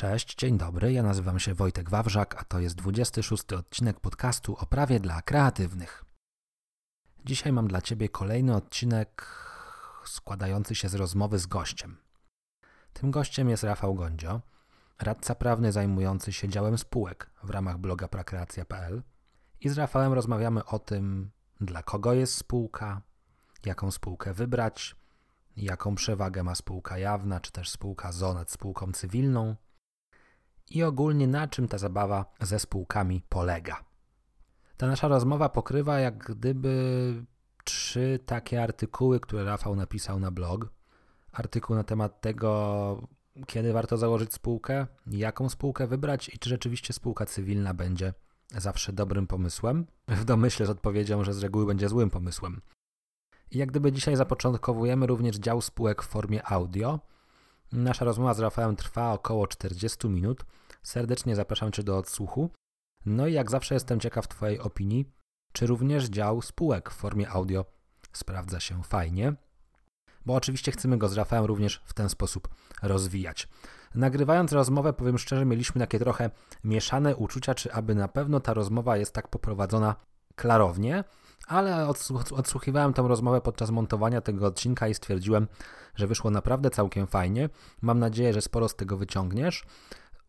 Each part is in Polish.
Cześć, dzień dobry. Ja nazywam się Wojtek Wawrzak, a to jest 26 odcinek podcastu o prawie dla kreatywnych. Dzisiaj mam dla Ciebie kolejny odcinek składający się z rozmowy z gościem. Tym gościem jest Rafał Gondzio, radca prawny zajmujący się działem spółek w ramach bloga prakreacja.pl i z Rafałem rozmawiamy o tym, dla kogo jest spółka, jaką spółkę wybrać, jaką przewagę ma spółka jawna, czy też spółka z spółką cywilną i ogólnie na czym ta zabawa ze spółkami polega. Ta nasza rozmowa pokrywa jak gdyby trzy takie artykuły, które Rafał napisał na blog. Artykuł na temat tego, kiedy warto założyć spółkę, jaką spółkę wybrać i czy rzeczywiście spółka cywilna będzie zawsze dobrym pomysłem. W domyśle z odpowiedzią, że z reguły będzie złym pomysłem. I jak gdyby dzisiaj zapoczątkowujemy również dział spółek w formie audio. Nasza rozmowa z Rafałem trwa około 40 minut. Serdecznie zapraszam Cię do odsłuchu. No i jak zawsze jestem ciekaw Twojej opinii, czy również dział spółek w formie audio sprawdza się fajnie, bo oczywiście chcemy go z Rafałem również w ten sposób rozwijać. Nagrywając rozmowę, powiem szczerze, mieliśmy takie trochę mieszane uczucia, czy aby na pewno ta rozmowa jest tak poprowadzona klarownie, ale odsłuchiwałem tę rozmowę podczas montowania tego odcinka i stwierdziłem, że wyszło naprawdę całkiem fajnie. Mam nadzieję, że sporo z tego wyciągniesz.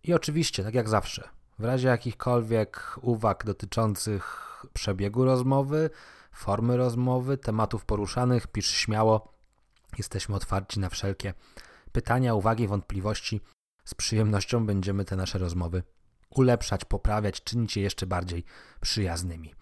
I oczywiście, tak jak zawsze, w razie jakichkolwiek uwag dotyczących przebiegu rozmowy, formy rozmowy, tematów poruszanych, pisz śmiało. Jesteśmy otwarci na wszelkie pytania, uwagi, wątpliwości. Z przyjemnością będziemy te nasze rozmowy ulepszać, poprawiać, czynić je jeszcze bardziej przyjaznymi.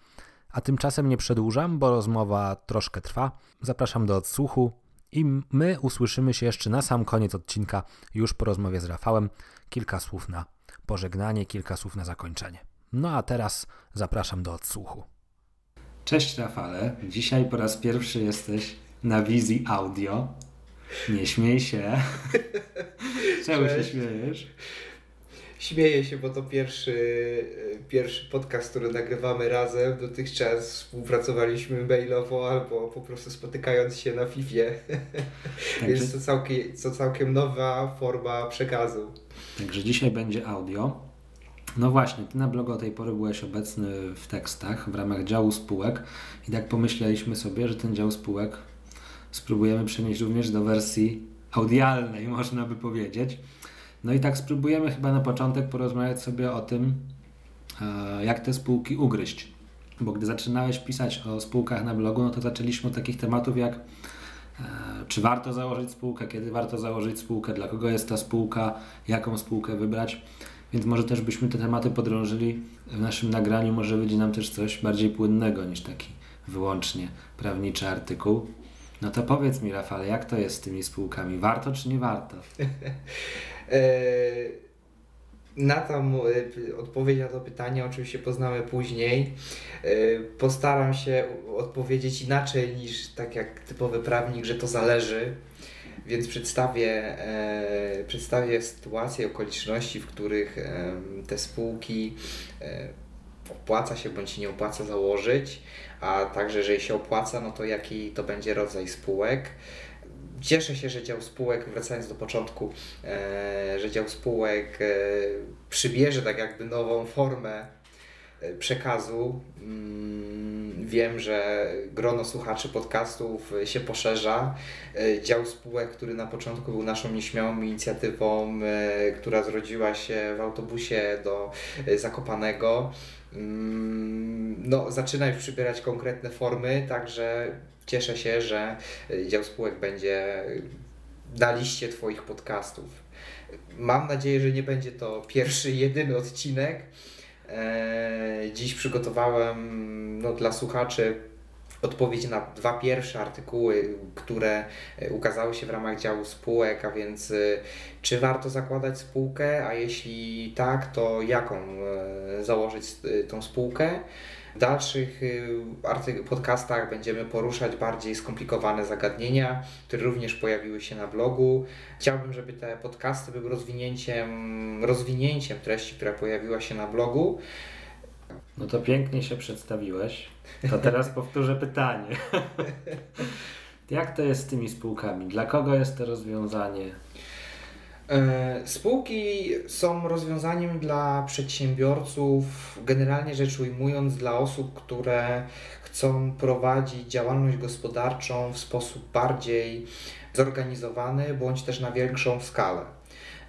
A tymczasem nie przedłużam, bo rozmowa troszkę trwa. Zapraszam do odsłuchu i my usłyszymy się jeszcze na sam koniec odcinka, już po rozmowie z Rafałem. Kilka słów na pożegnanie, kilka słów na zakończenie. No a teraz zapraszam do odsłuchu. Cześć Rafale, dzisiaj po raz pierwszy jesteś na wizji audio. Nie śmiej się. Czemu się śmiejesz? Śmieję się, bo to pierwszy, pierwszy podcast, który nagrywamy razem. Dotychczas współpracowaliśmy mailowo albo po prostu spotykając się na FIFie. Więc to całkiem, to całkiem nowa forma przekazu. Także dzisiaj będzie audio. No właśnie, ty na blogu tej pory byłeś obecny w tekstach w ramach działu spółek i tak pomyśleliśmy sobie, że ten dział spółek spróbujemy przenieść również do wersji audialnej, można by powiedzieć. No i tak spróbujemy chyba na początek porozmawiać sobie o tym, e, jak te spółki ugryźć. Bo gdy zaczynałeś pisać o spółkach na blogu, no to zaczęliśmy od takich tematów jak e, czy warto założyć spółkę, kiedy warto założyć spółkę, dla kogo jest ta spółka, jaką spółkę wybrać. Więc może też byśmy te tematy podrążyli w naszym nagraniu, może wyjdzie nam też coś bardziej płynnego niż taki wyłącznie prawniczy artykuł. No to powiedz mi, Rafale, jak to jest z tymi spółkami? Warto czy nie warto? E, na tą e, odpowiedź na to pytanie oczywiście poznamy później. E, postaram się odpowiedzieć inaczej niż tak jak typowy prawnik, że to zależy. Więc przedstawię, przedstawię sytuację, okoliczności, w których te spółki opłaca się bądź nie opłaca założyć, a także jeżeli się opłaca, no to jaki to będzie rodzaj spółek. Cieszę się, że dział spółek, wracając do początku, e, że dział spółek e, przybierze tak jakby nową formę e, przekazu. Mm, wiem, że grono słuchaczy podcastów się poszerza. Dział spółek, który na początku był naszą nieśmiałą inicjatywą, która zrodziła się w autobusie do Zakopanego, mm, no, zaczyna już przybierać konkretne formy, także cieszę się, że e, dział spółek będzie na liście Twoich podcastów. Mam nadzieję, że nie będzie to pierwszy, jedyny odcinek. E, dziś przygotowałem no, dla słuchaczy odpowiedzi na dwa pierwsze artykuły, które e, ukazały się w ramach działu spółek, a więc czy warto zakładać spółkę, a jeśli tak, to jaką założyć tą spółkę. W dalszych y, podcastach będziemy poruszać bardziej skomplikowane zagadnienia, które również pojawiły się na blogu. Chciałbym, żeby te podcasty były rozwinięciem, rozwinięciem treści, która pojawiła się na blogu. No to pięknie się przedstawiłeś. To teraz powtórzę pytanie. Jak to jest z tymi spółkami? Dla kogo jest to rozwiązanie? E, spółki są rozwiązaniem dla przedsiębiorców, generalnie rzecz ujmując, dla osób, które chcą prowadzić działalność gospodarczą w sposób bardziej zorganizowany bądź też na większą skalę.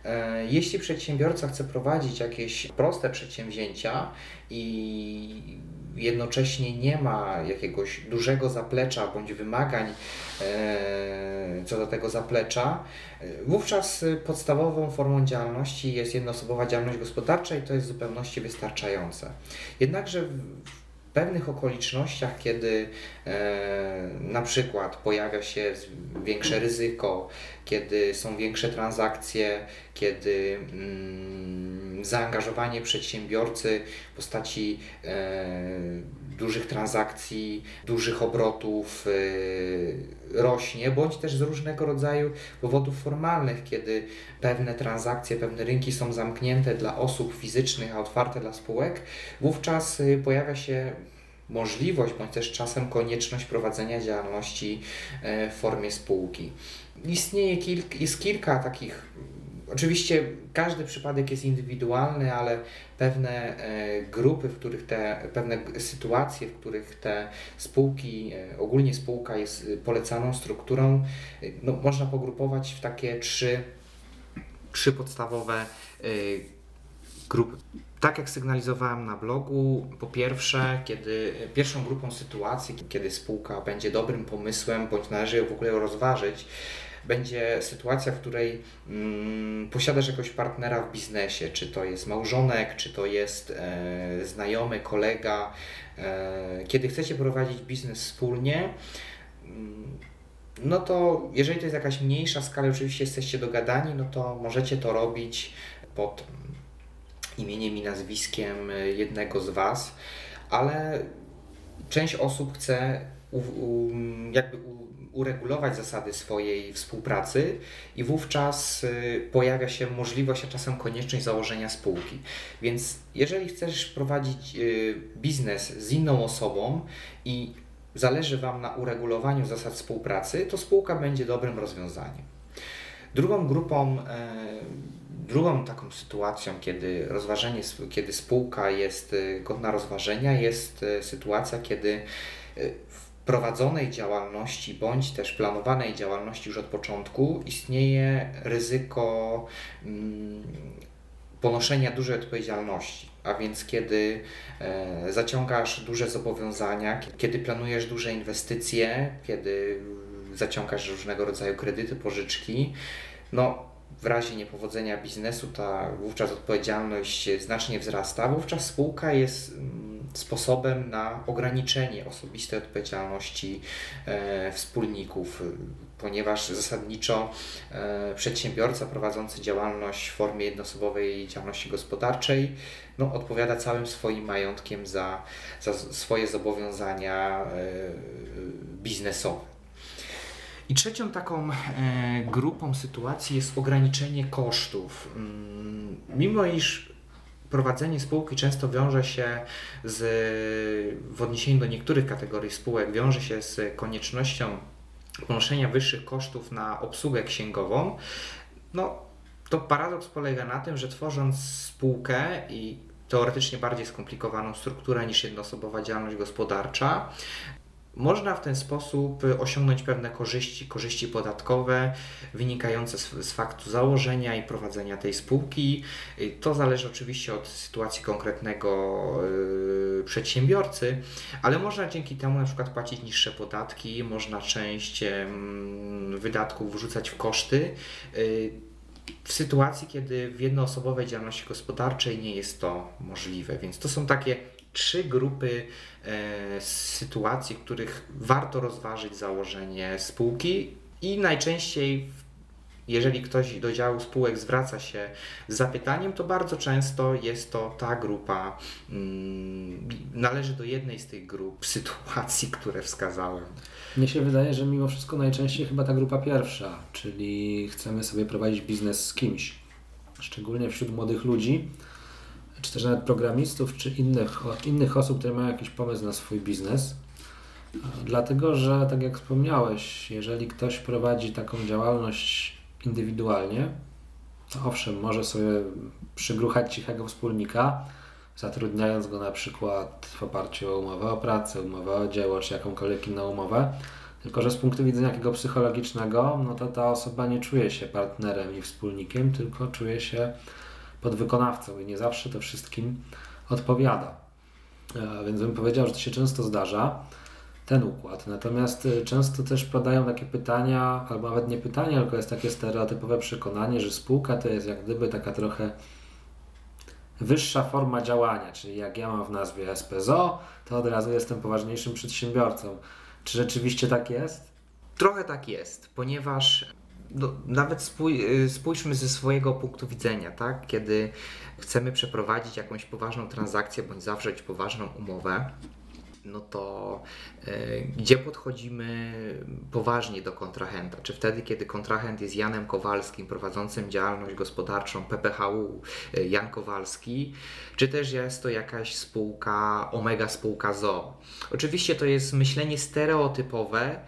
E, jeśli przedsiębiorca chce prowadzić jakieś proste przedsięwzięcia i jednocześnie nie ma jakiegoś dużego zaplecza bądź wymagań e, co do tego zaplecza, wówczas podstawową formą działalności jest jednoosobowa działalność gospodarcza i to jest w zupełności wystarczające. Jednakże w pewnych okolicznościach, kiedy e, na przykład pojawia się większe ryzyko, kiedy są większe transakcje, kiedy mm, zaangażowanie przedsiębiorcy w postaci e, dużych transakcji, dużych obrotów e, rośnie, bądź też z różnego rodzaju powodów formalnych, kiedy pewne transakcje, pewne rynki są zamknięte dla osób fizycznych, a otwarte dla spółek, wówczas e, pojawia się możliwość, bądź też czasem konieczność prowadzenia działalności w formie spółki. Istnieje kilk, jest kilka takich Oczywiście każdy przypadek jest indywidualny, ale pewne e, grupy, w których te, pewne sytuacje, w których te spółki, e, ogólnie spółka jest polecaną strukturą, e, no, można pogrupować w takie trzy, trzy podstawowe grupy. Tak jak sygnalizowałem na blogu, po pierwsze, kiedy pierwszą grupą sytuacji, kiedy spółka będzie dobrym pomysłem, bądź należy ją w ogóle rozważyć, będzie sytuacja, w której mm, posiadasz jakiegoś partnera w biznesie, czy to jest małżonek, czy to jest e, znajomy, kolega. E, kiedy chcecie prowadzić biznes wspólnie, mm, no to jeżeli to jest jakaś mniejsza skala, oczywiście jesteście dogadani, no to możecie to robić pod imieniem i nazwiskiem jednego z Was, ale część osób chce u, u, jakby u, uregulować zasady swojej współpracy i wówczas y, pojawia się możliwość, a czasem konieczność założenia spółki. Więc jeżeli chcesz prowadzić y, biznes z inną osobą i zależy Wam na uregulowaniu zasad współpracy, to spółka będzie dobrym rozwiązaniem. Drugą grupą, e, drugą taką sytuacją, kiedy rozważenie, kiedy spółka jest y, godna rozważenia, jest sytuacja, kiedy prowadzonej działalności bądź też planowanej działalności już od początku istnieje ryzyko mm, ponoszenia dużej odpowiedzialności. A więc kiedy e, zaciągasz duże zobowiązania, kiedy planujesz duże inwestycje, kiedy zaciągasz różnego rodzaju kredyty, pożyczki, no w razie niepowodzenia biznesu ta wówczas odpowiedzialność znacznie wzrasta, wówczas spółka jest mm, sposobem na ograniczenie osobistej odpowiedzialności e, wspólników, ponieważ zasadniczo e, przedsiębiorca prowadzący działalność w formie jednoosobowej działalności gospodarczej no, odpowiada całym swoim majątkiem za, za swoje zobowiązania e, biznesowe. I trzecią taką grupą sytuacji jest ograniczenie kosztów. Mm, mimo iż prowadzenie spółki często wiąże się z, w odniesieniu do niektórych kategorii spółek, wiąże się z koniecznością ponoszenia wyższych kosztów na obsługę księgową. No, to paradoks polega na tym, że tworząc spółkę i teoretycznie bardziej skomplikowaną strukturę niż jednoosobowa działalność gospodarcza, można w ten sposób osiągnąć pewne korzyści, korzyści podatkowe wynikające z, z, faktu założenia i prowadzenia tej spółki. To zależy oczywiście od sytuacji konkretnego yy, przedsiębiorcy, ale można dzięki temu na przykład płacić niższe podatki, można część yy, wydatków wrzucać w koszty. Yy, w sytuacji, kiedy w jednoosobowej działalności gospodarczej nie jest to możliwe. Więc to są takie trzy grupy e, sytuacji, w których warto rozważyć założenie spółki i najczęściej jeżeli ktoś do działu spółek zwraca się z zapytaniem, to bardzo często jest to ta grupa, mm, należy do jednej z tych grup sytuacji, które wskazałem. Mnie się wydaje, że mimo wszystko najczęściej chyba ta grupa pierwsza, czyli chcemy sobie prowadzić biznes z kimś, szczególnie wśród młodych ludzi czy też nawet programistów, czy innych, innych osób, które mają jakiś pomysł na swój biznes. Dlatego, że tak jak wspomniałeś, jeżeli ktoś prowadzi taką działalność indywidualnie, owszem, może sobie przygruchać cichego wspólnika, zatrudniając go na przykład w oparciu o umowę o pracę, umowę o dzieło czy jakąkolwiek inną umowę, tylko że z punktu widzenia takiego psychologicznego, no to ta osoba nie czuje się partnerem i wspólnikiem, tylko czuje się podwykonawcą i nie zawsze to wszystkim odpowiada. E, więc bym powiedział, że to się często zdarza, ten układ. Natomiast e, często też padają takie pytania, albo nawet nie pytania, tylko jest takie stereotypowe przekonanie, że spółka to jest jak gdyby taka trochę wyższa forma działania, czyli jak ja mam w nazwie SPZO, to od razu jestem poważniejszym przedsiębiorcą. Czy rzeczywiście tak jest? Trochę tak jest, ponieważ no, nawet spój, y, spójrzmy ze swojego punktu widzenia, tak? Kiedy chcemy przeprowadzić jakąś poważną transakcję bądź zawrzeć poważną umowę, no to y, gdzie podchodzimy poważnie do kontrahenta? Czy wtedy, kiedy kontrahent jest Janem Kowalskim, prowadzącym działalność gospodarczą PPHU y, Jan Kowalski, czy też jest to jakaś spółka, omega spółka ZO? Oczywiście to jest myślenie stereotypowe,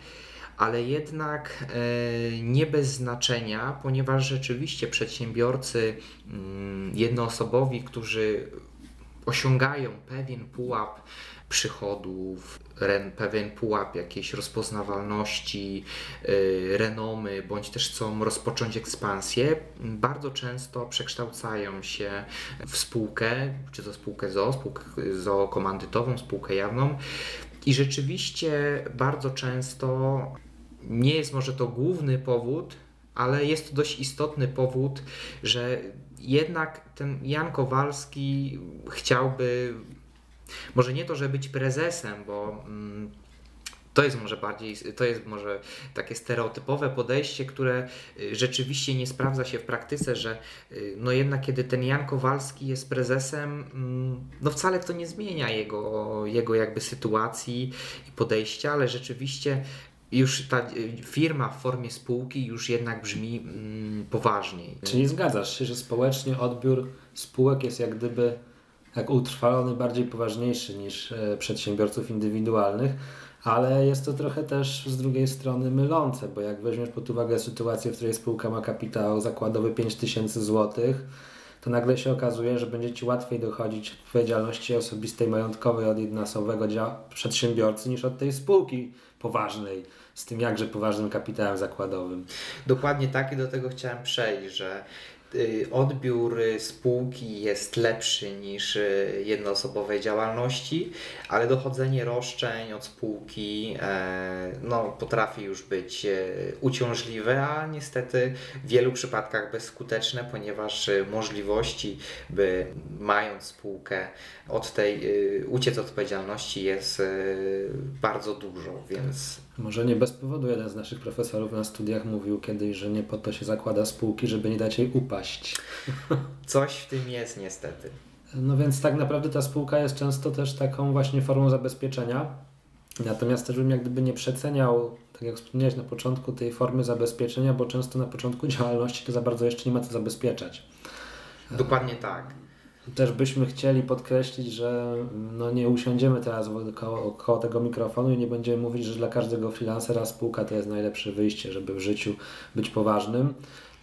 ale jednak e, nie bez znaczenia, ponieważ rzeczywiście przedsiębiorcy mm, jednoosobowi, którzy osiągają pewien pułap przychodów, pewien pułap jakiejś rozpoznawalności, e, renomy, bądź też chcą rozpocząć ekspansję, bardzo często przekształcają się w spółkę, czy to spółkę ZO, spółkę ZO komandytową, spółkę jawną. I rzeczywiście bardzo często nie jest może to główny powód, ale jest to dość istotny powód, że jednak ten Jan Kowalski chciałby, może nie to, żeby być prezesem, bo mm, to jest może bardziej, to jest może takie stereotypowe podejście, które y, rzeczywiście nie sprawdza się w praktyce, że y, no jednak kiedy ten Jan Kowalski jest prezesem, mm, no wcale to nie zmienia jego, jego jakby sytuacji i podejścia, ale rzeczywiście już ta y, firma w formie spółki już jednak brzmi mm, poważniej. Czyli zgadzasz się, że społecznie odbiór spółek jest jak gdyby jak utrwalony, bardziej poważniejszy niż e, przedsiębiorców indywidualnych, ale jest to trochę też z drugiej strony mylące, bo jak weźmiesz pod uwagę sytuację, w której spółka ma kapitał zakładowy 5000 zł, to nagle się okazuje, że będzie Ci łatwiej dochodzić odpowiedzialności osobistej, majątkowej od jednoosobowego przedsiębiorcy niż od tej spółki poważnej z tym jakże poważnym kapitałem zakładowym. Dokładnie tak i do tego chciałem przejść, że odbiór spółki jest lepszy niż y, jednoosobowej działalności, ale dochodzenie roszczeń od spółki e, no, potrafi już być e, uciążliwe, a niestety w wielu przypadkach bezskuteczne, ponieważ e, możliwości, by mając spółkę od tej uciec od odpowiedzialności jest bardzo dużo, więc może nie bez powodu jeden z naszych profesorów na studiach mówił kiedyś, że nie po to się zakłada spółki, żeby nie dać jej upaść. Coś w tym jest niestety. No więc tak naprawdę ta spółka jest często też taką właśnie formą zabezpieczenia. Natomiast też bym jak gdyby nie przeceniał, tak jak wspomniałeś na początku, tej formy zabezpieczenia, bo często na początku działalności to za bardzo jeszcze nie ma co zabezpieczać. Dokładnie tak też byśmy chcieli podkreślić, że no nie usiądziemy teraz koło, koło tego mikrofonu i nie będziemy mówić, że dla każdego freelancera spółka to jest najlepsze wyjście, żeby w życiu być poważnym.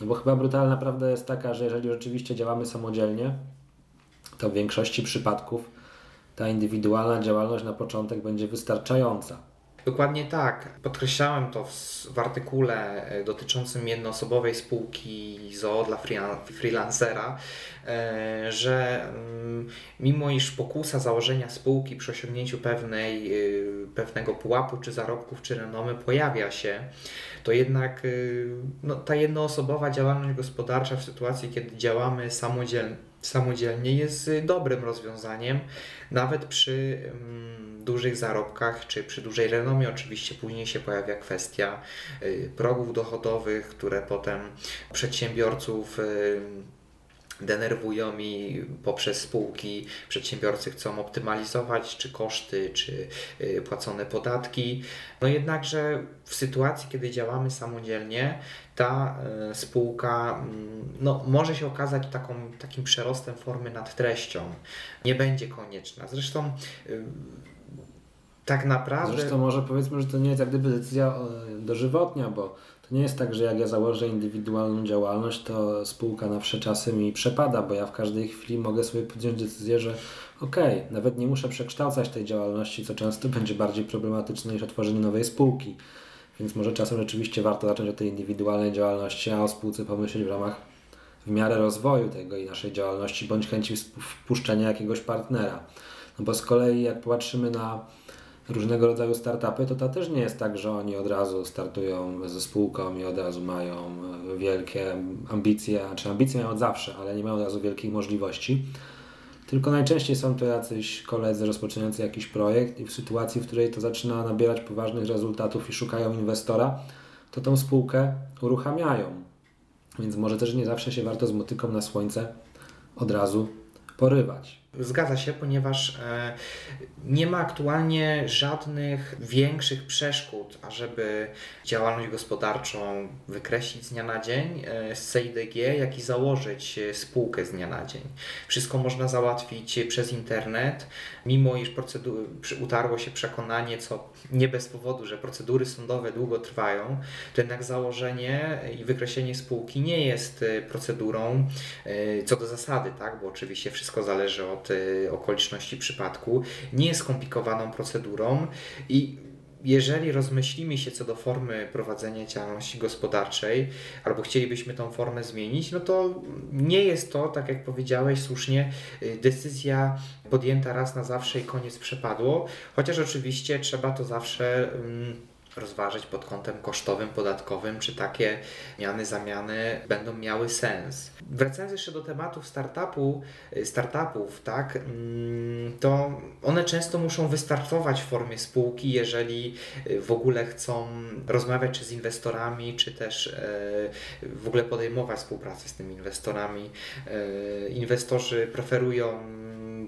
No bo chyba brutalna prawda jest taka, że jeżeli rzeczywiście działamy samodzielnie, to w większości przypadków ta indywidualna działalność na początek będzie wystarczająca. Dokładnie tak. Podkreślałem to w, w, artykule e, dotyczącym jednoosobowej spółki ZOO dla freelancera, e, że mm, mimo iż pokusa założenia spółki przy osiągnięciu pewnej, e, pewnego pułapu, czy zarobków, czy renomy pojawia się, to jednak no, ta jednoosobowa działalność gospodarcza w sytuacji, kiedy działamy samodzielnie, samodzielnie jest dobrym rozwiązaniem, nawet przy mm, dużych zarobkach czy przy dużej renomie. Oczywiście później się pojawia kwestia y, progów dochodowych, które potem przedsiębiorców y, denerwują mi poprzez spółki. Przedsiębiorcy chcą optymalizować czy koszty, czy y, płacone podatki. No jednakże w sytuacji, kiedy działamy samodzielnie, ta y, spółka mm, no, może się okazać taką, takim przerostem formy nad treścią. Nie będzie konieczna. Zresztą y, tak naprawdę. Zresztą może powiedzmy, że to nie jest jak gdyby decyzja dożywotnia, bo To nie jest tak, że jak ja założę indywidualną działalność, to spółka na wsze czasy mi przepada, bo ja w każdej chwili mogę sobie podjąć decyzję, że okej, okay, nawet nie muszę przekształcać tej działalności, co często będzie bardziej problematyczne niż otworzenie nowej spółki. Więc może czasem rzeczywiście warto zacząć od tej indywidualnej działalności, a o spółce pomyśleć w ramach w miarę rozwoju tego i naszej działalności, bądź chęci wpuszczenia jakiegoś partnera. No bo z kolei jak popatrzymy na różnego rodzaju startupy, to to też nie jest tak, że oni od razu startują ze spółką i od razu mają wielkie ambicje, czy ambicje mają od zawsze, ale nie mają od razu wielkich możliwości. Tylko najczęściej są to jacyś koledzy rozpoczynający jakiś projekt i w sytuacji, w której to zaczyna nabierać poważnych rezultatów i szukają inwestora, to tą spółkę uruchamiają. Więc może też nie zawsze się warto z motyką na słońce od razu porywać. Zgadza się, ponieważ e, nie ma aktualnie żadnych większych przeszkód, ażeby działalność gospodarczą wykreślić z dnia na dzień e, z CIDG, jak i założyć e, spółkę z dnia na dzień. Wszystko można załatwić przez internet, mimo iż procedury, utarło się przekonanie, co nie bez powodu, że procedury sądowe długo trwają, to jednak założenie i wykreślenie spółki nie jest procedurą co do zasady, tak? bo oczywiście wszystko zależy od od y, okoliczności przypadku. Nie jest skomplikowaną procedurą i jeżeli rozmyślimy się co do formy prowadzenia działalności gospodarczej, albo chcielibyśmy tą formę zmienić, no to nie jest to, tak jak powiedziałeś słusznie, y, decyzja podjęta raz na zawsze i koniec przepadło, chociaż oczywiście trzeba to zawsze. Um, rozważyć pod kątem kosztowym, podatkowym, czy takie zmiany, zamiany będą miały sens. Wracając jeszcze do tematów startupu, y, startupów, tak, mm, to one często muszą wystartować w formie spółki, jeżeli y, w ogóle chcą rozmawiać czy z inwestorami, czy też y, w ogóle podejmować współpracę z tymi inwestorami. Inwestorzy preferują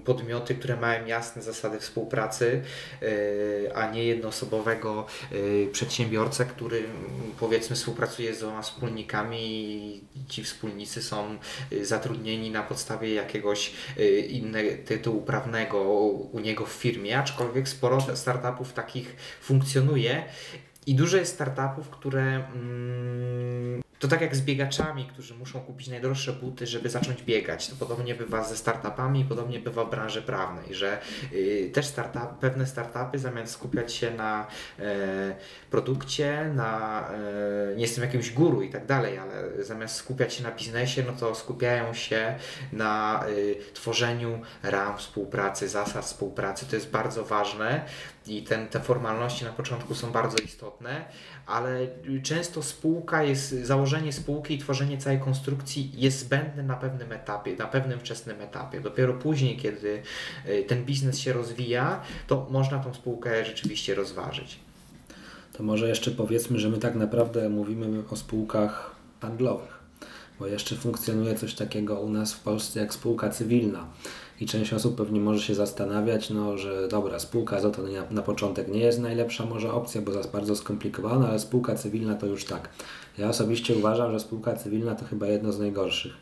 podmioty, które mają jasne zasady współpracy, e, a nie jednoosobowego e, przedsiębiorcę, który powiedzmy współpracuje z dwoma wspólnikami i ci wspólnicy są e, zatrudnieni na podstawie jakiegoś innego tytułu prawnego u niego w firmie, aczkolwiek sporo startupów takich funkcjonuje. I dużo jest startupów, które mm, to tak jak z biegaczami, którzy muszą kupić najdroższe buty, żeby zacząć biegać. To podobnie bywa ze startupami, podobnie bywa w branży prawnej, że y, też startup, pewne startupy zamiast skupiać się na e, produkcie, na e, nie jestem jakimś guru i tak dalej, ale zamiast skupiać się na biznesie, no to skupiają się na y, tworzeniu ram współpracy, zasad współpracy. To jest bardzo ważne i ten, te formalności na początku są bardzo istotne, ale często spółka jest, założenie spółki i tworzenie całej konstrukcji jest zbędne na pewnym etapie, na pewnym wczesnym etapie. Dopiero później, kiedy y, ten biznes się rozwija, to można tą spółkę rzeczywiście rozważyć. To może jeszcze powiedzmy, że my tak naprawdę mówimy o spółkach handlowych, bo jeszcze funkcjonuje coś takiego u nas w Polsce jak spółka cywilna. I część osób pewnie może się zastanawiać, no, że dobra, spółka z to na, na początek nie jest najlepsza może opcja, bo jest bardzo skomplikowana, ale spółka cywilna to już tak. Ja osobiście uważam, że spółka cywilna to chyba jedno z najgorszych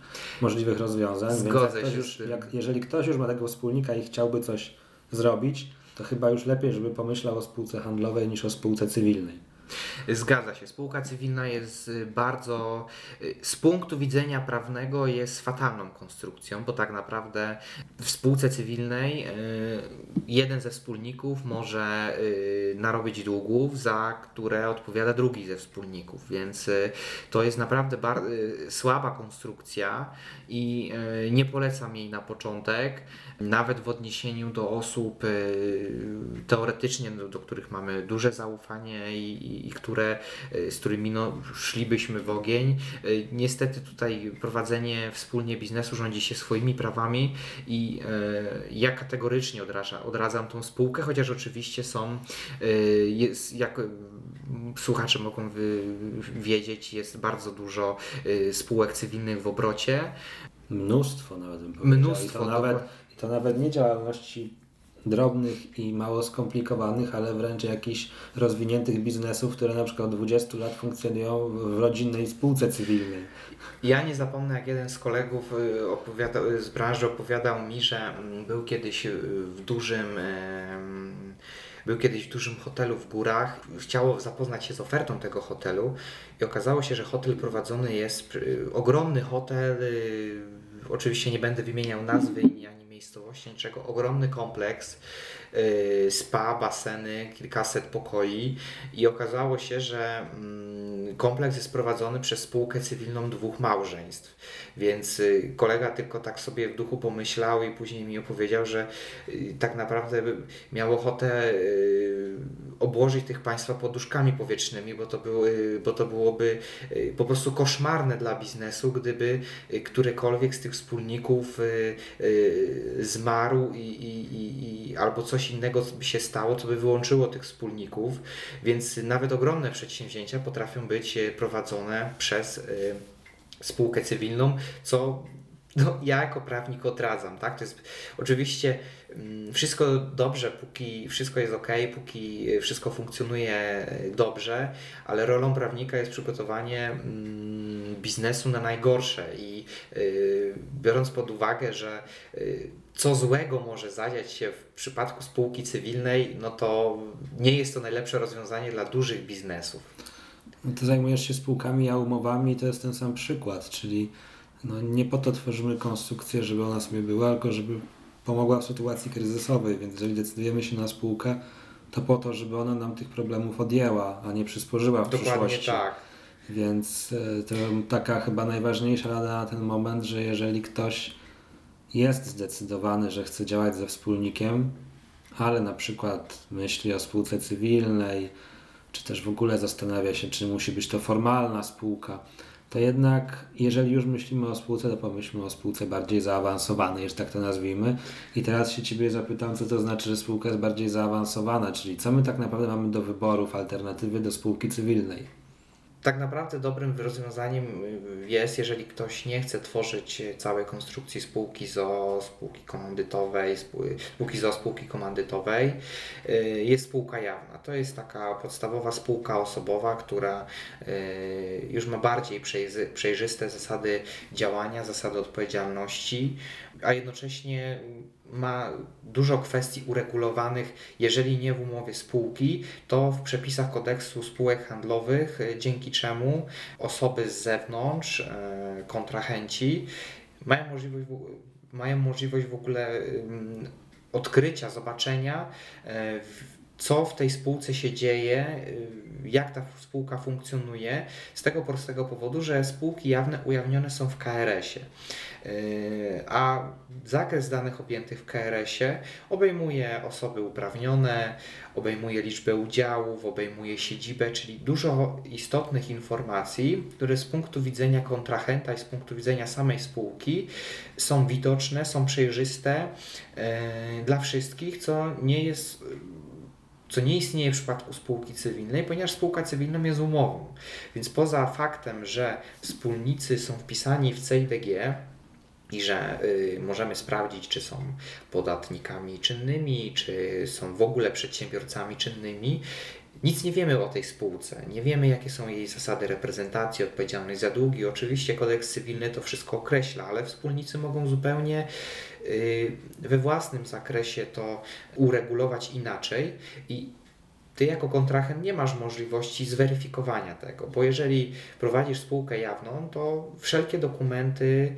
możliwych rozwiązań. Zgodzę się już, jak, Jeżeli ktoś już ma tego wspólnika i chciałby coś zrobić, to chyba już lepiej, żeby pomyślał o spółce handlowej niż o spółce cywilnej. Zgadza się. Spółka cywilna jest y, bardzo, y, z punktu widzenia prawnego, jest fatalną konstrukcją, bo tak naprawdę w spółce cywilnej y, jeden ze wspólników może narobić długów, za które odpowiada drugi ze wspólników, więc to jest naprawdę słaba konstrukcja i nie polecam jej na początek, nawet w odniesieniu do osób teoretycznie, do, do których mamy duże zaufanie i, i, które, e, z którymi no, szlibyśmy w ogień. E, niestety tutaj prowadzenie wspólnie biznesu rządzi się swoimi prawami i ja kategorycznie odraża, odradzam tą spółkę, chociaż oczywiście są, jest, jak słuchacze mogą wy, wiedzieć, jest bardzo dużo spółek cywilnych w obrocie. Mnóstwo nawet bym powiedział. Mnóstwo. Nawet, to nawet nie działalności drobnych i mało skomplikowanych, ale wręcz jakichś rozwiniętych biznesów, które na przykład od 20 lat funkcjonują w rodzinnej spółce cywilnej. Ja nie zapomnę, jak jeden z kolegów y, z branży opowiadał mi, że mm, był kiedyś y, w dużym był kiedyś w dużym hotelu w górach, chciało zapoznać się z ofertą tego hotelu i okazało się, że hotel prowadzony jest, ogromny hotel, oczywiście nie będę wymieniał nazwy ani miejscowości, niczego, ogromny kompleks, Y, spa, baseny, kilkaset pokoi i okazało się, że mm, kompleks jest prowadzony przez spółkę cywilną dwóch małżeństw. Więc y, kolega tylko tak sobie w duchu pomyślał i później mi opowiedział, że y, tak naprawdę miał ochotę obłożyć tych państwa poduszkami powietrznymi, bo to, były, bo to byłoby po prostu koszmarne dla biznesu, gdyby którykolwiek z tych wspólników zmarł i, i, i albo coś innego by się stało, co by wyłączyło tych wspólników, więc nawet ogromne przedsięwzięcia potrafią być e, prowadzone przez spółkę cywilną, co no, ja jako prawnik odradzam, tak? To jest oczywiście mm, wszystko dobrze, póki wszystko jest ok, póki wszystko funkcjonuje dobrze, ale rolą prawnika jest przygotowanie mm, biznesu na najgorsze i biorąc pod uwagę, że co złego może zadziać się w przypadku spółki cywilnej, no to nie jest to najlepsze rozwiązanie dla dużych biznesów. No ty zajmujesz się spółkami, a umowami to jest ten sam przykład, czyli no nie po to tworzymy konstrukcję, żeby ona sobie była, tylko żeby pomogła w sytuacji kryzysowej, więc jeżeli decydujemy się na spółkę, to po to, żeby ona nam tych problemów odjęła, a nie przysporzyła w Dokładnie przyszłości. tak. Więc e, to taka chyba najważniejsza rada na ten moment, że jeżeli ktoś jest zdecydowany, że chce działać ze wspólnikiem, ale na przykład myśli o spółce cywilnej, czy też w ogóle zastanawia się, czy musi być to formalna spółka, to jednak jeżeli już myślimy o spółce, to pomyślmy o spółce bardziej zaawansowanej, że tak to nazwijmy. I teraz się Ciebie zapytam, co to znaczy, że spółka jest bardziej zaawansowana, czyli co my tak naprawdę mamy do wyborów, alternatywy do spółki cywilnej tak naprawdę dobrym rozwiązaniem y, jest, jeżeli ktoś nie chce tworzyć całej konstrukcji spółki ZO, spółki komandytowej, spółki ZO, spółki komandytowej, y, jest spółka jawna. To jest taka podstawowa spółka osobowa, która y, już ma bardziej przejrzyste zasady działania, zasady odpowiedzialności, a jednocześnie ma dużo kwestii uregulowanych, jeżeli nie w umowie spółki, to w przepisach kodeksu spółek handlowych, e, dzięki czemu osoby z zewnątrz, e, kontrahenci, mają możliwość, mają możliwość w ogóle odkrycia, zobaczenia, e, co w tej spółce się dzieje, jak ta spółka funkcjonuje, z tego prostego powodu, że spółki jawne ujawnione są w KRS-ie. Yy, a zakres danych objętych w KRS-ie obejmuje osoby uprawnione, obejmuje liczbę udziałów, obejmuje siedzibę, czyli dużo istotnych informacji, które z punktu widzenia kontrahenta i z punktu widzenia samej spółki są widoczne, są przejrzyste yy, dla wszystkich, co nie jest co nie istnieje w przypadku spółki cywilnej, ponieważ spółka cywilna jest umową. Więc poza faktem, że wspólnicy są wpisani w CIDG, i że y, możemy sprawdzić, czy są podatnikami czynnymi, czy są w ogóle przedsiębiorcami czynnymi. Nic nie wiemy o tej spółce, nie wiemy jakie są jej zasady reprezentacji, odpowiedzialność za długi. Oczywiście kodeks cywilny to wszystko określa, ale wspólnicy mogą zupełnie y, we własnym zakresie to uregulować inaczej i ty jako kontrahent nie masz możliwości zweryfikowania tego, bo jeżeli prowadzisz spółkę jawną, to wszelkie dokumenty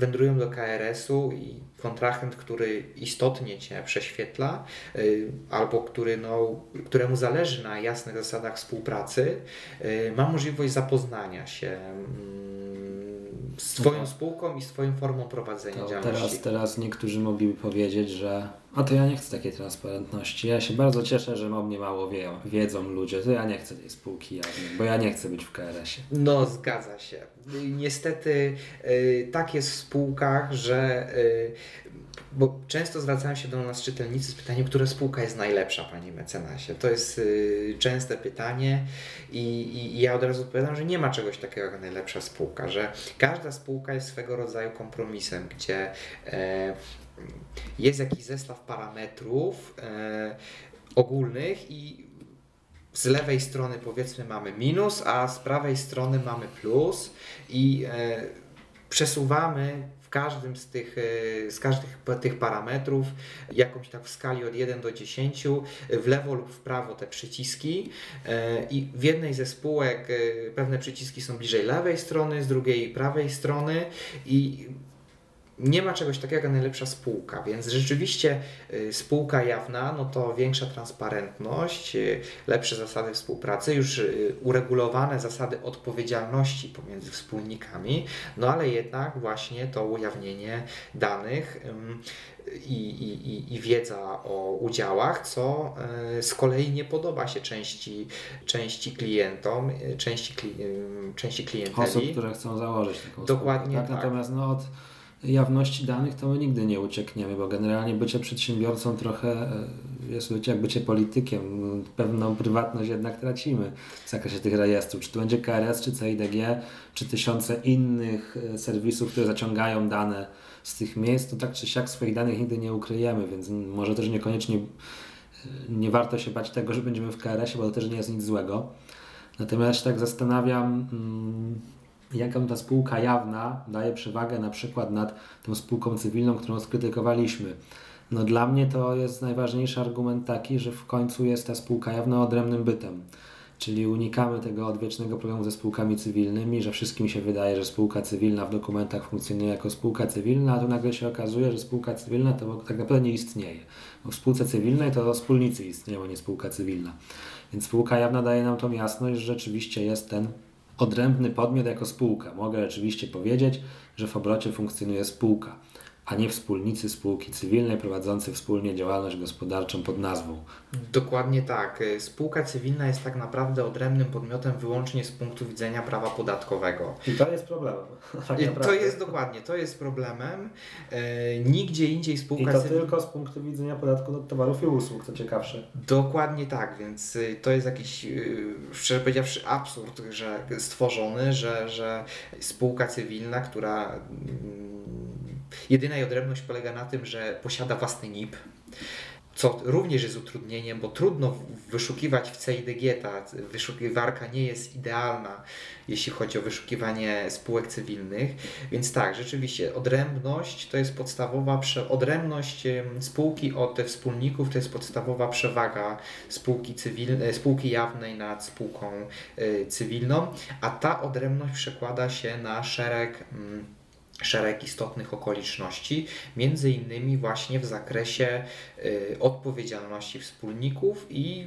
wędrują do KRS-u i kontrahent, który istotnie Cię prześwietla, y, albo który, no, któremu zależy na jasnych zasadach współpracy, y, ma możliwość zapoznania się z Twoją spółką i z Twoją formą prowadzenia to działalności. Teraz, teraz niektórzy mogliby powiedzieć, że a to ja nie chcę takiej transparentności. Ja się bardzo cieszę, że o mnie mało wie, wiedzą ludzie, to ja nie chcę tej spółki jawnej, bo ja nie chcę być w KRS-ie. No, zgadza się. Niestety y, tak jest w spółkach, że y, bo często zwracają się do nas czytelnicy z pytaniem, która spółka jest najlepsza, panie mecenasie. To jest y, częste pytanie i, i, i, ja od razu odpowiadam, że nie ma czegoś takiego jak najlepsza spółka, że każda spółka jest swego rodzaju kompromisem, gdzie e, jest jakiś zestaw parametrów e, ogólnych i z lewej strony powiedzmy mamy minus, a z prawej strony mamy plus i e, przesuwamy w każdym z tych, z każdych tych parametrów, jakąś tak w skali od 1 do 10, w lewo lub w prawo te przyciski i w jednej ze spółek pewne przyciski są bliżej lewej strony, z drugiej prawej strony i nie ma czegoś takiego jak najlepsza spółka, więc rzeczywiście y, spółka jawna, no to większa transparentność, y, lepsze zasady współpracy, już y, uregulowane zasady odpowiedzialności pomiędzy wspólnikami, no ale jednak właśnie to ujawnienie danych i, i, i wiedza o udziałach, co z kolei nie podoba się części, części klientom, części, części klienteli. Osób, które chcą założyć taką Dokładnie spółkę. Tak? tak. Natomiast no, od jawności danych, to my nigdy nie uciekniemy, bo generalnie bycie przedsiębiorcą trochę e, jest jak bycie politykiem. Pewną prywatność jednak tracimy w zakresie tych rejestrów. Czy to będzie KRS, czy CIDG, czy tysiące innych e, serwisów, które zaciągają dane z tych miejsc, to tak czy siak swoich danych nigdy nie ukryjemy, więc może też niekoniecznie e, nie warto się bać tego, że będziemy w KRS-ie, bo to też nie jest nic złego. Natomiast tak zastanawiam, mm, jaką ta spółka jawna daje przewagę na przykład nad tą spółką cywilną, którą skrytykowaliśmy. No dla mnie to jest najważniejszy argument taki, że w końcu jest ta spółka jawna odrębnym bytem. Czyli unikamy tego odwiecznego problemu ze spółkami cywilnymi, że wszystkim się wydaje, że spółka cywilna w dokumentach funkcjonuje jako spółka cywilna, a tu nagle się okazuje, że spółka cywilna to tak naprawdę nie istnieje. Bo w spółce cywilnej to wspólnicy istnieją, a nie spółka cywilna. Więc spółka jawna daje nam tą jasność, że rzeczywiście jest ten odrębny podmiot jako spółka. Mogę oczywiście powiedzieć, że w obrocie funkcjonuje spółka, a nie wspólnicy spółki cywilnej prowadzący wspólnie działalność gospodarczą pod nazwą. Dokładnie tak. Spółka cywilna jest tak naprawdę odrębnym podmiotem wyłącznie z punktu widzenia prawa podatkowego. I to jest problemem. Tak to jest dokładnie, to jest problemem. E, nigdzie indziej spółka I to cywilna... tylko z punktu widzenia podatku od towarów i usług, co ciekawsze. Dokładnie tak, więc y, to jest jakiś, y, szczerze powiedziawszy, absurd, że stworzony, że, że spółka cywilna, która mm, jedyna jej odrębność polega na tym, że posiada własny NIP, co również jest utrudnieniem, bo trudno wyszukiwać w CIDG, ta wyszukiwarka nie jest idealna, jeśli chodzi o wyszukiwanie spółek cywilnych, więc tak, rzeczywiście odrębność to jest podstawowa, odrębność spółki od wspólników to jest podstawowa przewaga spółki, cywilnej, spółki jawnej nad spółką e, cywilną, a ta odrębność przekłada się na szereg mm, szereg istotnych okoliczności, między innymi właśnie w zakresie y, odpowiedzialności wspólników i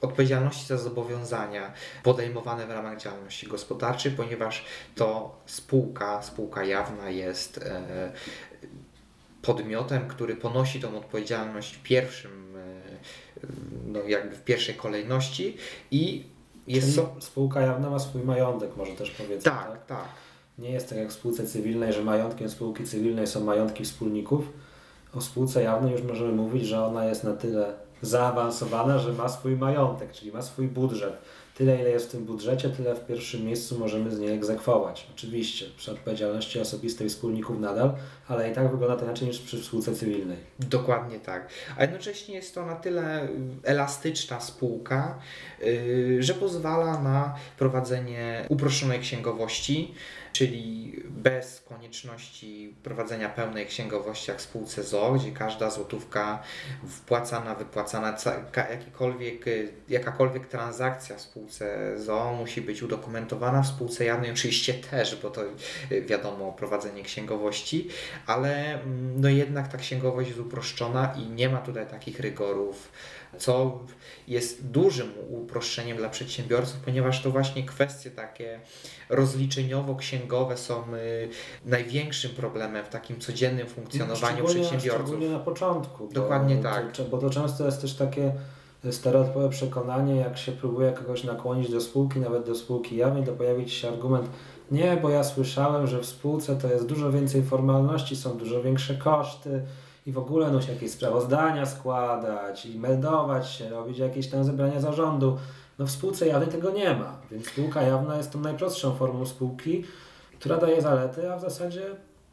odpowiedzialności za zobowiązania podejmowane w ramach działalności gospodarczej, ponieważ to spółka, spółka jawna jest e, podmiotem, który ponosi tą odpowiedzialność pierwszym, e, no jakby w pierwszej kolejności i jest... Czyli spółka jawna ma swój majątek, może też powiedzieć. Tak, tak. tak. Nie jest tak jak w spółce cywilnej, że majątkiem spółki cywilnej są majątki wspólników. O spółce jawnej już możemy mówić, że ona jest na tyle zaawansowana, że ma swój majątek, czyli ma swój budżet. Tyle, ile jest w tym budżecie, tyle w pierwszym miejscu możemy z niej egzekwować. Oczywiście, przy odpowiedzialności osobistej wspólników nadal, ale i tak wygląda to inaczej niż przy spółce cywilnej. Dokładnie tak. A jednocześnie jest to na tyle elastyczna spółka, yy, że pozwala na prowadzenie uproszczonej księgowości, czyli bez konieczności prowadzenia pełnej księgowości jak w spółce ZO, gdzie każda złotówka wpłacana, wypłacana, jakikolwiek, jakakolwiek transakcja w spółce ZO musi być udokumentowana, w spółce jawnej. Oczywiście też, bo to wiadomo prowadzenie księgowości, ale mm, no jednak ta księgowość jest uproszczona i nie ma tutaj takich rygorów co jest dużym uproszczeniem dla przedsiębiorców, ponieważ to właśnie kwestie takie rozliczeniowo-księgowe są y, największym problemem w takim codziennym funkcjonowaniu szczególnie, przedsiębiorców. Szczególnie na początku. Dokładnie tak. bo to często jest też takie stereotypowe przekonanie, jak się próbuje kogoś nakłonić do spółki, nawet do spółki jawnej, to pojawić się argument, nie, bo ja słyszałem, że w spółce to jest dużo więcej formalności, są dużo większe koszty, i w ogóle no, się jakieś sprawozdania składać i meldować się, robić jakieś tam zebrania zarządu. No w spółce jawnej tego nie ma, więc spółka jawna jest tą najprostszą formą spółki, która daje zalety, a w zasadzie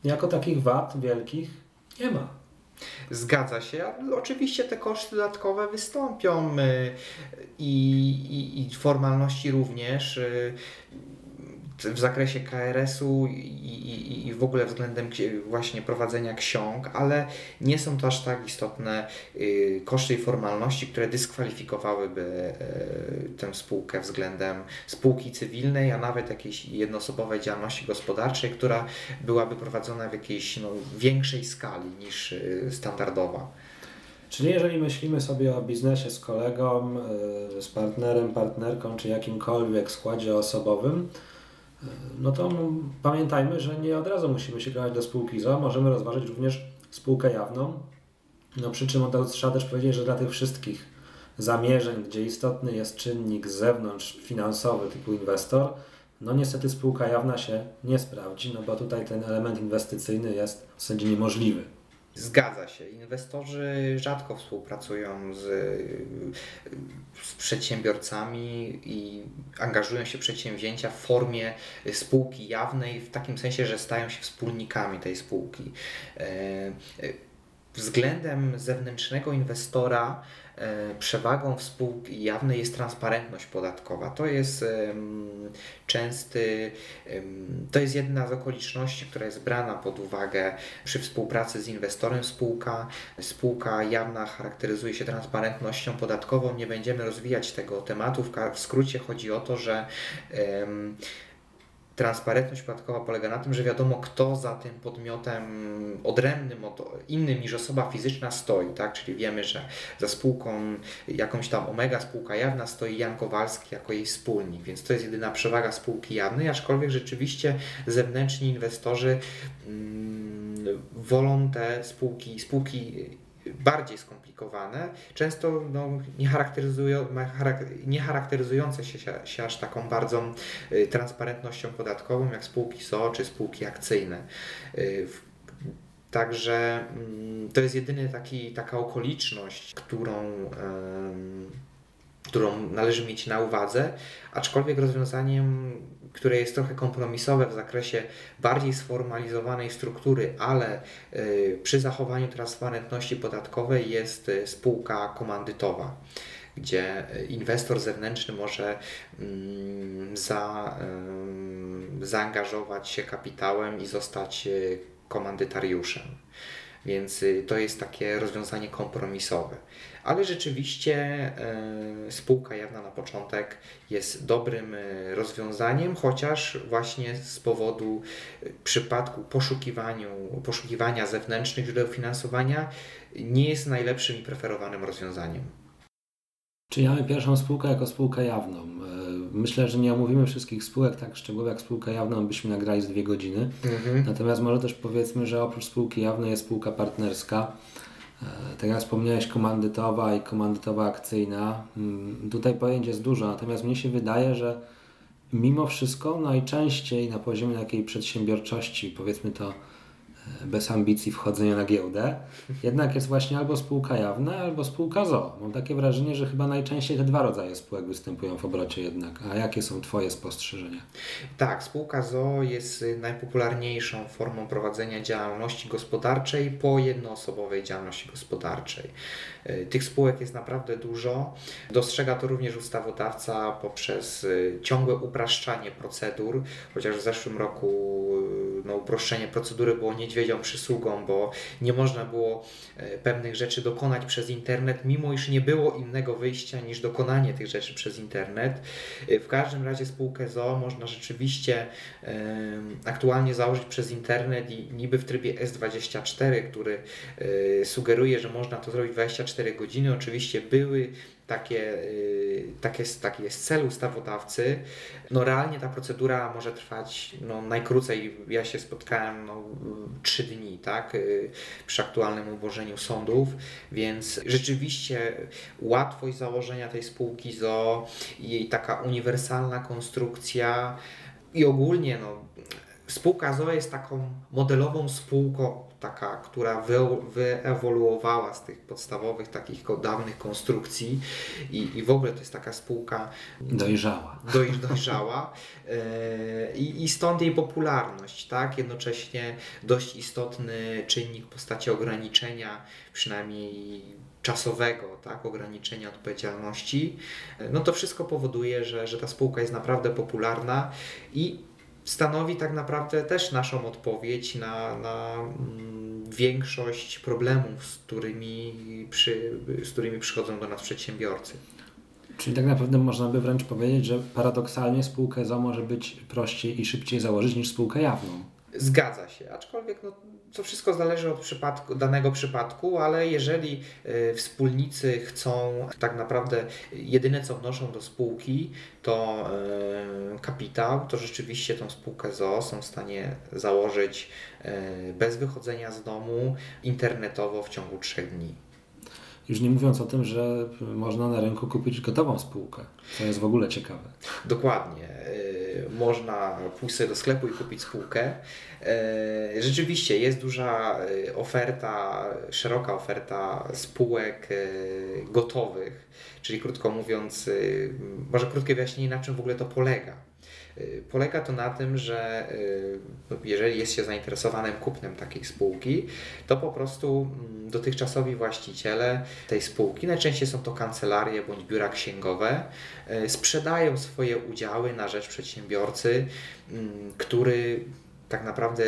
jako takich wad wielkich nie ma. Zgadza się. Oczywiście te koszty dodatkowe wystąpią y, i, i, i formalności również. W zakresie KRS-u i, i, i w ogóle względem właśnie prowadzenia ksiąg, ale nie są to aż tak istotne y, koszty i formalności, które dyskwalifikowałyby y, tę spółkę względem spółki cywilnej, a nawet jakiejś jednoosobowej działalności gospodarczej, która byłaby prowadzona w jakiejś no, większej skali niż y, standardowa. Czyli jeżeli myślimy sobie o biznesie z kolegą, z partnerem, partnerką, czy jakimkolwiek składzie osobowym, no to pamiętajmy, że nie od razu musimy się kierować do spółki ZO, możemy rozważyć również spółkę jawną. No przy czym trzeba też powiedzieć, że dla tych wszystkich zamierzeń, gdzie istotny jest czynnik z zewnątrz finansowy typu inwestor, no niestety spółka jawna się nie sprawdzi, no bo tutaj ten element inwestycyjny jest w zasadzie niemożliwy. Zgadza się. Inwestorzy rzadko współpracują z, z, przedsiębiorcami i angażują się w przedsięwzięcia w formie spółki jawnej, w takim sensie, że stają się wspólnikami tej spółki. Względem zewnętrznego inwestora E, przewagą w spółki jawnej jest transparentność podatkowa. To jest częsty, to jest jedna z okoliczności, która jest brana pod uwagę przy współpracy z inwestorem spółka. Spółka jawna charakteryzuje się transparentnością podatkową. Nie będziemy rozwijać tego tematu. W skrócie chodzi o to, że transparentność podatkowa polega na tym, że wiadomo, kto za tym podmiotem odrębnym, od, innym niż osoba fizyczna stoi, tak? Czyli wiemy, że za spółką jakąś tam Omega, spółka jawna, stoi Jan Kowalski jako jej wspólnik, więc to jest jedyna przewaga spółki jawnej, aczkolwiek rzeczywiście zewnętrzni inwestorzy mm, wolą te spółki, spółki bardziej skomplikowane, często no, nie, charakteryzują, nie charakteryzujące się, się aż taką bardzo y, transparentnością podatkową jak spółki SO czy spółki akcyjne. Y, także mm, to jest jedyny taki, taka okoliczność, którą którą należy mieć na uwadze, aczkolwiek rozwiązaniem, które jest trochę kompromisowe w zakresie bardziej sformalizowanej struktury, ale y, przy zachowaniu transparentności podatkowej jest y, spółka komandytowa gdzie y, inwestor zewnętrzny może mm, za, zaangażować się kapitałem i zostać komandytariuszem. Więc to jest takie rozwiązanie kompromisowe ale rzeczywiście e, spółka jawna na początek jest dobrym e, rozwiązaniem, chociaż właśnie z powodu e, przypadku poszukiwania zewnętrznych źródeł finansowania nie jest najlepszym i preferowanym rozwiązaniem. Czyli mamy pierwszą spółkę jako spółkę jawną. Myślę, że nie omówimy wszystkich spółek tak szczegółowo jak spółkę jawną, byśmy nagrali z dwie godziny. Mhm. Natomiast może też powiedzmy, że oprócz spółki jawnej jest spółka partnerska. E, tak jak wspomniałeś, komandytowa i komandytowa akcyjna. Mm, tutaj pojęć jest dużo, natomiast mnie się wydaje, że mimo wszystko najczęściej na poziomie takiej przedsiębiorczości, powiedzmy to bez ambicji wchodzenia na giełdę, jednak jest właśnie albo spółka jawna, albo spółka ZO. Mam takie wrażenie, że chyba najczęściej te dwa rodzaje spółek występują w obrocie jednak. A jakie są Twoje spostrzeżenia? Tak, spółka ZO jest najpopularniejszą formą prowadzenia działalności gospodarczej po jednoosobowej działalności gospodarczej. Y, tych spółek jest naprawdę dużo. Dostrzega to również ustawodawca poprzez y, ciągłe upraszczanie procedur, chociaż w zeszłym roku y, no, uproszczenie procedury było niedźwiedzią przysługą, bo nie można było pewnych rzeczy dokonać przez internet, mimo iż nie było innego wyjścia niż dokonanie tych rzeczy przez internet. W każdym razie spółkę ZO można rzeczywiście aktualnie założyć przez internet i niby w trybie S24, który sugeruje, że można to zrobić 24 24 godziny. Oczywiście były takie, y, takie, taki jest cel ustawodawcy. No realnie ta procedura może trwać no, najkrócej, ja się spotkałem no, 3 dni, tak, y, przy aktualnym ułożeniu sądów, więc rzeczywiście łatwość założenia tej spółki ZO jej taka uniwersalna konstrukcja i ogólnie no, spółka ZO jest taką modelową spółką taka, która wyewoluowała z tych podstawowych, takich dawnych konstrukcji i, i w ogóle to jest taka spółka dojrzała. Doj, dojrzała e, i, i stąd jej popularność, tak? Jednocześnie dość istotny czynnik w postaci ograniczenia, przynajmniej czasowego, tak, ograniczenia odpowiedzialności, no to wszystko powoduje, że, że ta spółka jest naprawdę popularna i stanowi tak naprawdę też naszą odpowiedź na, na mm, większość problemów, z którymi, przy, z którymi przychodzą do nas przedsiębiorcy. Czyli tak naprawdę można by wręcz powiedzieć, że paradoksalnie spółkę ZO może być prościej i szybciej założyć niż spółkę jawną. Zgadza się, aczkolwiek no, to wszystko zależy od przypadku, danego przypadku, ale jeżeli y, wspólnicy chcą tak naprawdę jedyne co wnoszą do spółki to y, kapitał, to rzeczywiście tą spółkę ZO są w stanie założyć y, bez wychodzenia z domu internetowo w ciągu trzech dni. Już nie mówiąc o tym, że można na rynku kupić gotową spółkę, co jest w ogóle ciekawe. Dokładnie. Y, można pójść sobie do sklepu i kupić spółkę. Y, rzeczywiście jest duża y, oferta, szeroka oferta spółek gotowych, czyli krótko mówiąc, może krótkie wyjaśnienie, na czym w ogóle to polega. Y, polega to na tym, że y, jeżeli jest się zainteresowanym kupnem takiej spółki, to po prostu mm, dotychczasowi właściciele tej spółki, najczęściej są to kancelarie bądź biura księgowe, y, sprzedają swoje udziały na rzecz przedsiębiorcy, mm, który tak naprawdę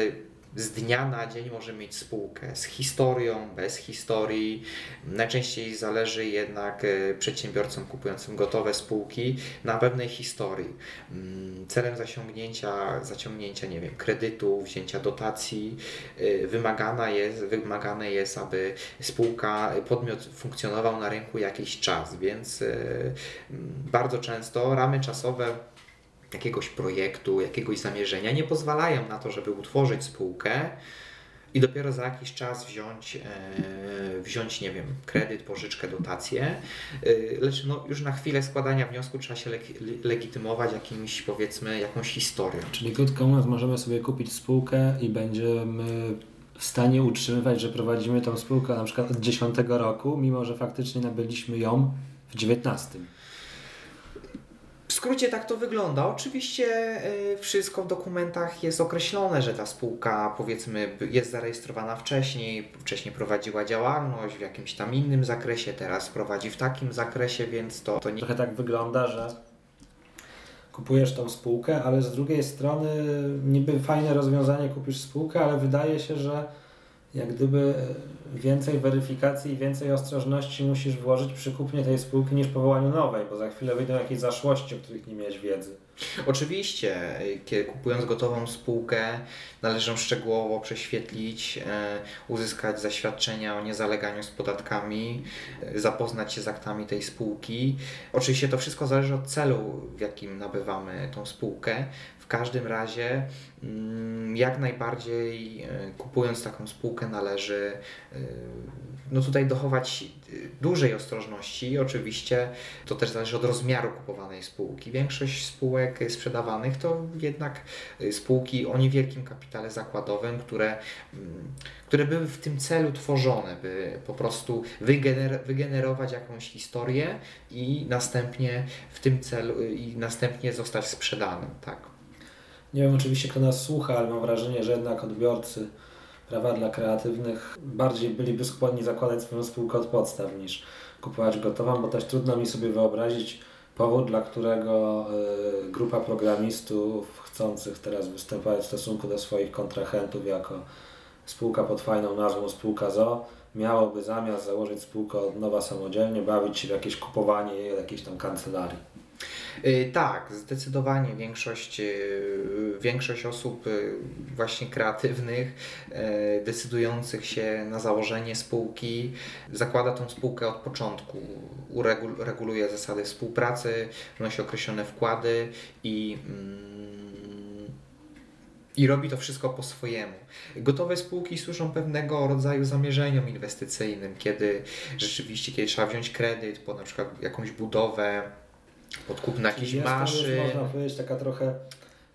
z dnia na dzień może mieć spółkę z historią, bez historii. Najczęściej zależy jednak e, przedsiębiorcom kupującym gotowe spółki na pewnej historii. Mm, celem zasiągnięcia, zaciągnięcia, nie wiem, kredytu, wzięcia dotacji e, wymagana jest, wymagane jest, aby spółka, podmiot funkcjonował na rynku jakiś czas, więc e, bardzo często ramy czasowe jakiegoś projektu, jakiegoś zamierzenia nie pozwalają na to, żeby utworzyć spółkę i dopiero za jakiś czas wziąć, e, wziąć nie wiem, kredyt, pożyczkę, dotację. E, lecz no, już na chwilę składania wniosku trzeba się legitymować jakimś, powiedzmy, jakąś historią. Czyli krótko mówiąc, możemy sobie kupić spółkę i będziemy w stanie utrzymywać, że prowadzimy tą spółkę na przykład od 10 roku, mimo że faktycznie nabyliśmy ją w 19 skrócie tak to wygląda. Oczywiście y, wszystko w dokumentach jest określone, że ta spółka powiedzmy jest zarejestrowana wcześniej, wcześniej prowadziła działalność w jakimś tam innym zakresie, teraz prowadzi w takim zakresie, więc to, to nie... Trochę tak wygląda, że kupujesz tą spółkę, ale z drugiej strony niby fajne rozwiązanie, kupisz spółkę, ale wydaje się, że jak gdyby więcej weryfikacji i więcej ostrożności musisz włożyć przy kupnie tej spółki niż powołaniu nowej, bo za chwilę wyjdą jakieś zaszłości, o których nie miałeś wiedzy. Oczywiście, kiedy kupując gotową spółkę, należy szczegółowo prześwietlić, e, uzyskać zaświadczenia o niezaleganiu z podatkami, e, zapoznać się z aktami tej spółki. Oczywiście to wszystko zależy od celu, w jakim nabywamy tą spółkę. W każdym razie, mm, jak najbardziej e, kupując taką spółkę, należy no tutaj dochować dużej ostrożności. Oczywiście to też zależy od rozmiaru kupowanej spółki. Większość spółek sprzedawanych to jednak spółki o niewielkim kapitale zakładowym, które, mm, które były w tym celu tworzone, by po prostu wygener wygenerować jakąś historię i następnie w tym celu i następnie zostać sprzedanym. Tak. Nie wiem oczywiście kto nas słucha, ale mam wrażenie, że jednak odbiorcy prawa dla kreatywnych bardziej byliby skłonni zakładać swoją spółkę od podstaw niż kupować gotową, bo też trudno mi sobie wyobrazić powód, dla którego y, grupa programistów chcących teraz występować w stosunku do swoich kontrahentów jako spółka pod fajną nazwą spółka ZO miałoby zamiast założyć spółkę od nowa samodzielnie, bawić się w jakieś kupowanie jakiejś tam kancelarii. Y, tak, zdecydowanie większość, y, większość osób y, właśnie kreatywnych, decydujących się na założenie spółki, zakłada tą spółkę od początku, ureguluje zasady współpracy, wnosi określone wkłady i mm, i robi to wszystko po swojemu. Gotowe spółki służą pewnego rodzaju zamierzeniom inwestycyjnym, kiedy rzeczywiście, kiedy trzeba wziąć kredyt po na przykład jakąś budowę, podkup na jakiś maszyn. można powiedzieć taka trochę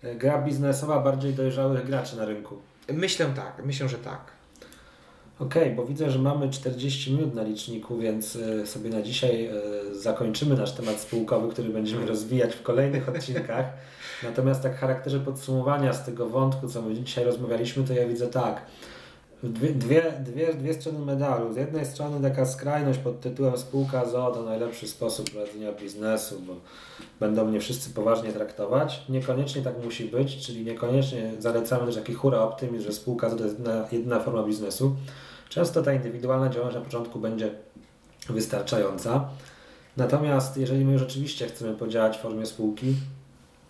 e, gra biznesowa bardziej dojrzałych graczy na rynku. Myślę tak, myślę, że tak. Okej, okay, bo widzę, że mamy 40 minut na liczniku, więc e, sobie na dzisiaj e, zakończymy nasz temat spółkowy, który będziemy rozwijać w kolejnych odcinkach. Natomiast tak w charakterze podsumowania z tego wątku, co my dzisiaj rozmawialiśmy, to ja widzę tak. Dwie, dwie, dwie, dwie strony medalu. Z jednej strony taka skrajność pod tytułem spółka ZO to najlepszy sposób prowadzenia biznesu, bo będą mnie wszyscy poważnie traktować. Niekoniecznie tak musi być, czyli niekoniecznie zalecamy też taki hura optymizm, że spółka ZO to jest jedyna, jedyna forma biznesu. Często ta indywidualna działalność na początku będzie wystarczająca. Natomiast jeżeli my rzeczywiście chcemy podziałać w formie spółki,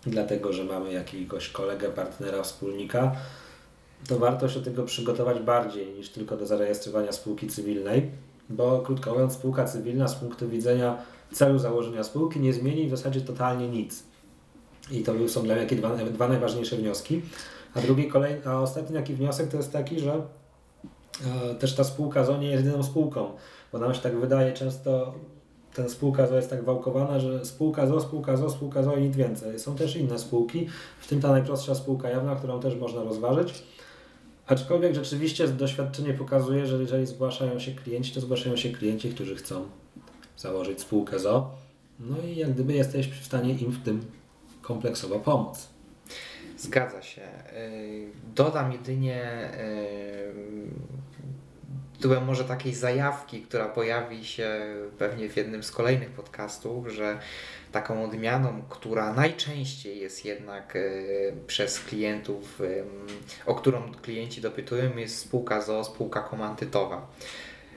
dlatego że mamy jakiegoś kolegę, partnera, wspólnika, to warto się tego przygotować bardziej niż tylko do zarejestrowania spółki cywilnej, bo krótko mówiąc, spółka cywilna z punktu widzenia celu założenia spółki nie zmieni w zasadzie totalnie nic. I to są dla mnie dwa, dwa najważniejsze wnioski. A drugi, kolejny, a ostatni taki wniosek to jest taki, że e, też ta spółka ZO nie jest jedyną spółką, bo nam się tak wydaje często ten spółka ZO jest tak wałkowana, że spółka ZO, spółka ZO, spółka ZO i nic więcej. Są też inne spółki, w tym ta najprostsza spółka jawna, którą też można rozważyć. Aczkolwiek rzeczywiście doświadczenie pokazuje, że jeżeli zgłaszają się klienci, to zgłaszają się klienci, którzy chcą założyć spółkę ZO. No i jak gdyby jesteś w stanie im w tym kompleksowo pomóc. Zgadza się. Y, dodam jedynie tytułem może takiej zajawki, która pojawi się pewnie w jednym z kolejnych podcastów, że taką odmianą, która najczęściej jest jednak e, przez klientów, o którą klienci dopytują, jest spółka ZO, spółka komandytowa.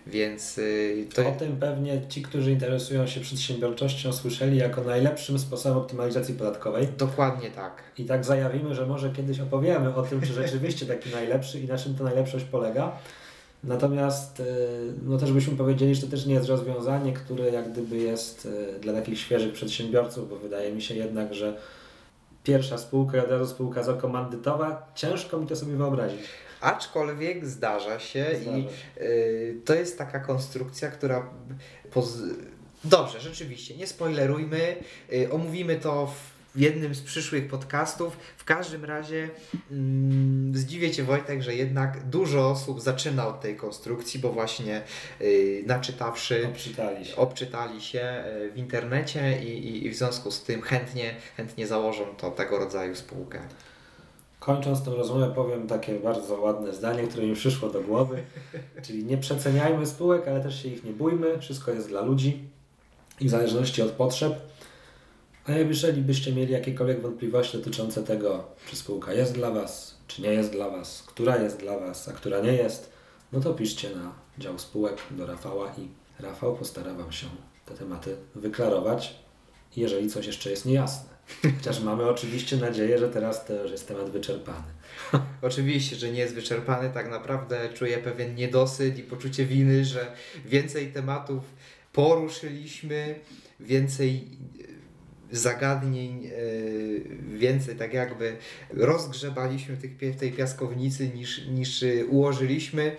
Więc y, to... O tym pewnie ci, którzy interesują się przedsiębiorczością, słyszeli jako najlepszym sposobem optymalizacji podatkowej. Dokładnie tak. I tak zajawimy, że może kiedyś opowiemy o tym, czy rzeczywiście taki najlepszy i na czym ta najlepszość polega. Natomiast y, no też byśmy powiedzieli, że to też nie jest rozwiązanie, które jak gdyby jest y, dla takich świeżych przedsiębiorców, bo wydaje mi się jednak, że pierwsza spółka i od razu spółka zakomandytowa, ciężko mi to sobie wyobrazić. Aczkolwiek zdarza się zdarza i y, to jest taka konstrukcja, która poz... Dobrze, rzeczywiście, nie spoilerujmy, y, omówimy to w w jednym z przyszłych podcastów. W każdym razie mm, zdziwię Cię Wojtek, że jednak dużo osób zaczyna od tej konstrukcji, bo właśnie y, naczytawszy obczytali się, obczytali się y, w internecie i, i, i, w związku z tym chętnie, chętnie założą to tego rodzaju spółkę. Kończąc tę rozmowę powiem takie bardzo ładne zdanie, które mi przyszło do głowy, czyli nie przeceniajmy spółek, ale też się ich nie bójmy, wszystko jest dla ludzi i w zależności od potrzeb a jeżeli byście mieli jakiekolwiek wątpliwości dotyczące tego, czy spółka jest dla Was, czy nie jest dla Was, która jest dla Was, a która nie jest, no to piszcie na dział spółek do Rafała i Rafał postara Wam się te tematy wyklarować, jeżeli coś jeszcze jest niejasne. Chociaż mamy oczywiście nadzieję, że teraz to już jest temat wyczerpany. Oczywiście, że nie jest wyczerpany, tak naprawdę czuję pewien niedosyt i poczucie winy, że więcej tematów poruszyliśmy, więcej zagadnień e, więcej tak jakby rozgrzebaliśmy w tej piaskownicy niż, niż e, ułożyliśmy.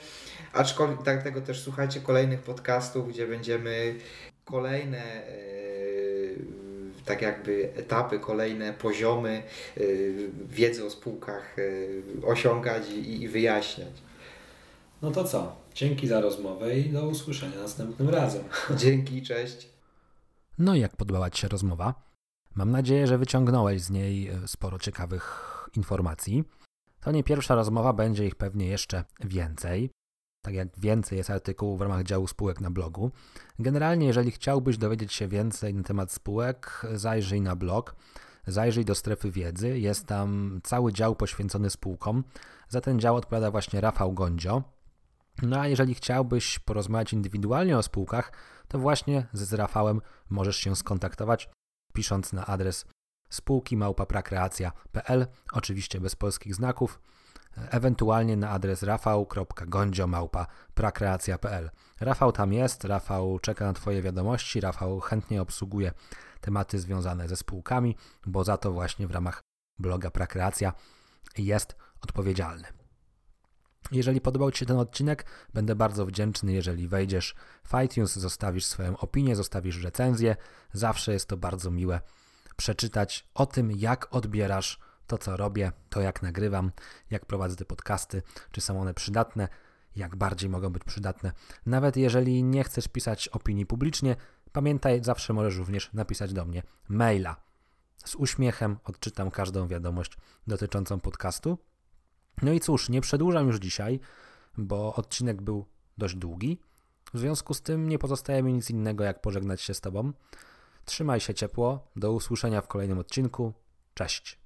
Aczkolwiek tak tego też słuchajcie kolejnych podcastów, gdzie będziemy kolejne e, tak jakby etapy, kolejne poziomy wiedzy o spółkach osiągać i, i wyjaśniać. No to co? Dzięki za rozmowę i do usłyszenia następnym razem. Dzięki, cześć. No i jak podobała Ci się rozmowa? Mam nadzieję, że wyciągnąłeś z niej e, sporo ciekawych informacji. To nie pierwsza rozmowa, będzie ich pewnie jeszcze więcej. Tak jak więcej jest artykułów w ramach działu spółek na blogu. Generalnie, jeżeli chciałbyś dowiedzieć się więcej na temat spółek, zajrzyj na blog, zajrzyj do strefy wiedzy. Jest tam cały dział poświęcony spółkom. Za ten dział odpowiada właśnie Rafał Gondzio. No a jeżeli chciałbyś porozmawiać indywidualnie o spółkach, to właśnie z Rafałem możesz się skontaktować pisząc na adres spółki małpaprakreacja.pl, oczywiście bez polskich znaków, ewentualnie na adres rafał.gondzio.prakreacja.pl. Rafał tam jest, Rafał czeka na Twoje wiadomości, Rafał chętnie obsługuje tematy związane ze spółkami, bo za to właśnie w ramach bloga Prakreacja jest odpowiedzialny. Jeżeli podobał Ci się ten odcinek, będę bardzo wdzięczny, jeżeli wejdziesz w iTunes, zostawisz swoją opinię, zostawisz recenzję. Zawsze jest to bardzo miłe przeczytać o tym, jak odbierasz to, co robię, to jak nagrywam, jak prowadzę te podcasty, czy są one przydatne, jak bardziej mogą być przydatne. Nawet jeżeli nie chcesz pisać opinii publicznie, pamiętaj, zawsze możesz również napisać do mnie maila. Z uśmiechem odczytam każdą wiadomość dotyczącą podcastu no i cóż, nie przedłużam już dzisiaj. bo odcinek był dość długi. W związku z tym nie pozostaje mi nic innego, jak pożegnać się z Tobą. Trzymaj się ciepło, do usłyszenia w kolejnym odcinku. Cześć.